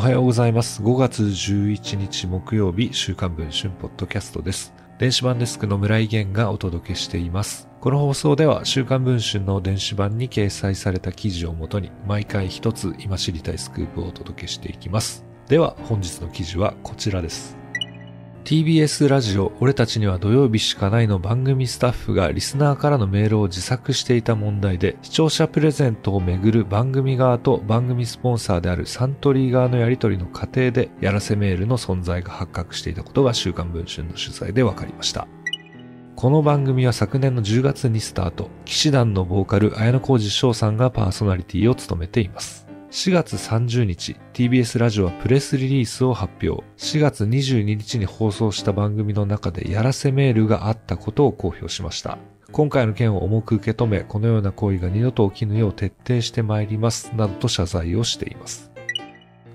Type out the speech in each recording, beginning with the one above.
おはようございます。5月11日木曜日、週刊文春ポッドキャストです。電子版デスクの村井源がお届けしています。この放送では、週刊文春の電子版に掲載された記事をもとに、毎回一つ今知りたいスクープをお届けしていきます。では、本日の記事はこちらです。TBS ラジオ俺たちには土曜日しかないの番組スタッフがリスナーからのメールを自作していた問題で視聴者プレゼントをめぐる番組側と番組スポンサーであるサントリー側のやり取りの過程でやらせメールの存在が発覚していたことが週刊文春の取材で分かりました。この番組は昨年の10月にスタート、騎士団のボーカル綾小路翔さんがパーソナリティを務めています。4月30日、TBS ラジオはプレスリリースを発表。4月22日に放送した番組の中でやらせメールがあったことを公表しました。今回の件を重く受け止め、このような行為が二度と起きぬよう徹底してまいります、などと謝罪をしています。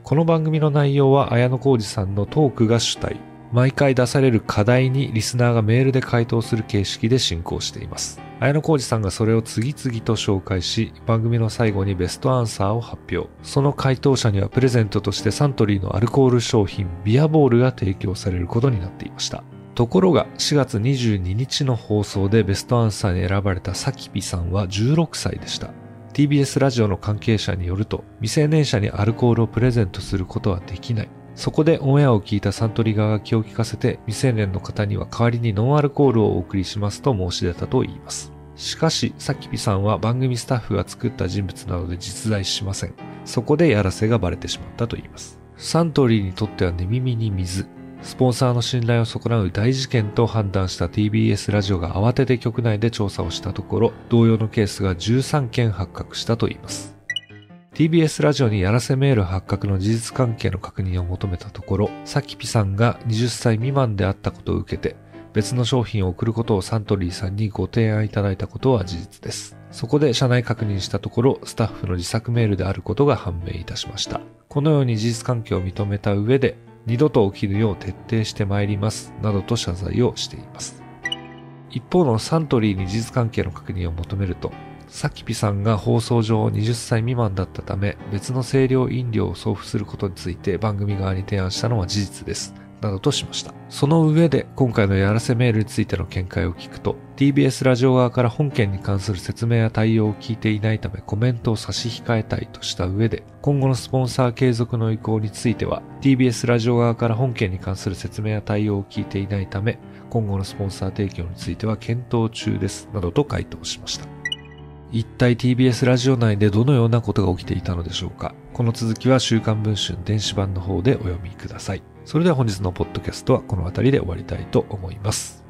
この番組の内容は綾野浩二さんのトークが主体。毎回出される課題にリスナーがメールで回答する形式で進行しています。綾野浩二さんがそれを次々と紹介し、番組の最後にベストアンサーを発表。その回答者にはプレゼントとしてサントリーのアルコール商品ビアボールが提供されることになっていました。ところが4月22日の放送でベストアンサーに選ばれたサキピさんは16歳でした。TBS ラジオの関係者によると未成年者にアルコールをプレゼントすることはできない。そこでオンエアを聞いたサントリー側が気を利かせて未成年の方には代わりにノンアルコールをお送りしますと申し出たと言います。しかし、サキピさんは番組スタッフが作った人物などで実在しません。そこでやらせがバレてしまったと言います。サントリーにとっては寝耳に水。スポンサーの信頼を損なう大事件と判断した TBS ラジオが慌てて局内で調査をしたところ、同様のケースが13件発覚したと言います。TBS ラジオにやらせメール発覚の事実関係の確認を求めたところ、サキピさんが20歳未満であったことを受けて、別の商品を送ることをサントリーさんにご提案いただいたことは事実です。そこで社内確認したところ、スタッフの自作メールであることが判明いたしました。このように事実関係を認めた上で、二度と起きるよう徹底してまいります、などと謝罪をしています。一方のサントリーに事実関係の確認を求めると、サキピさんが放送上20歳未満だったため、別の清涼飲料を送付することについて番組側に提案したのは事実です。などとしました。その上で、今回のやらせメールについての見解を聞くと、TBS ラジオ側から本件に関する説明や対応を聞いていないためコメントを差し控えたいとした上で、今後のスポンサー継続の意向については、TBS ラジオ側から本件に関する説明や対応を聞いていないため、今後のスポンサー提供については検討中です、などと回答しました。一体 TBS ラジオ内でどのようなことが起きていたのでしょうか？この続きは週刊文春電子版の方でお読みください。それでは本日のポッドキャストはこの辺りで終わりたいと思います。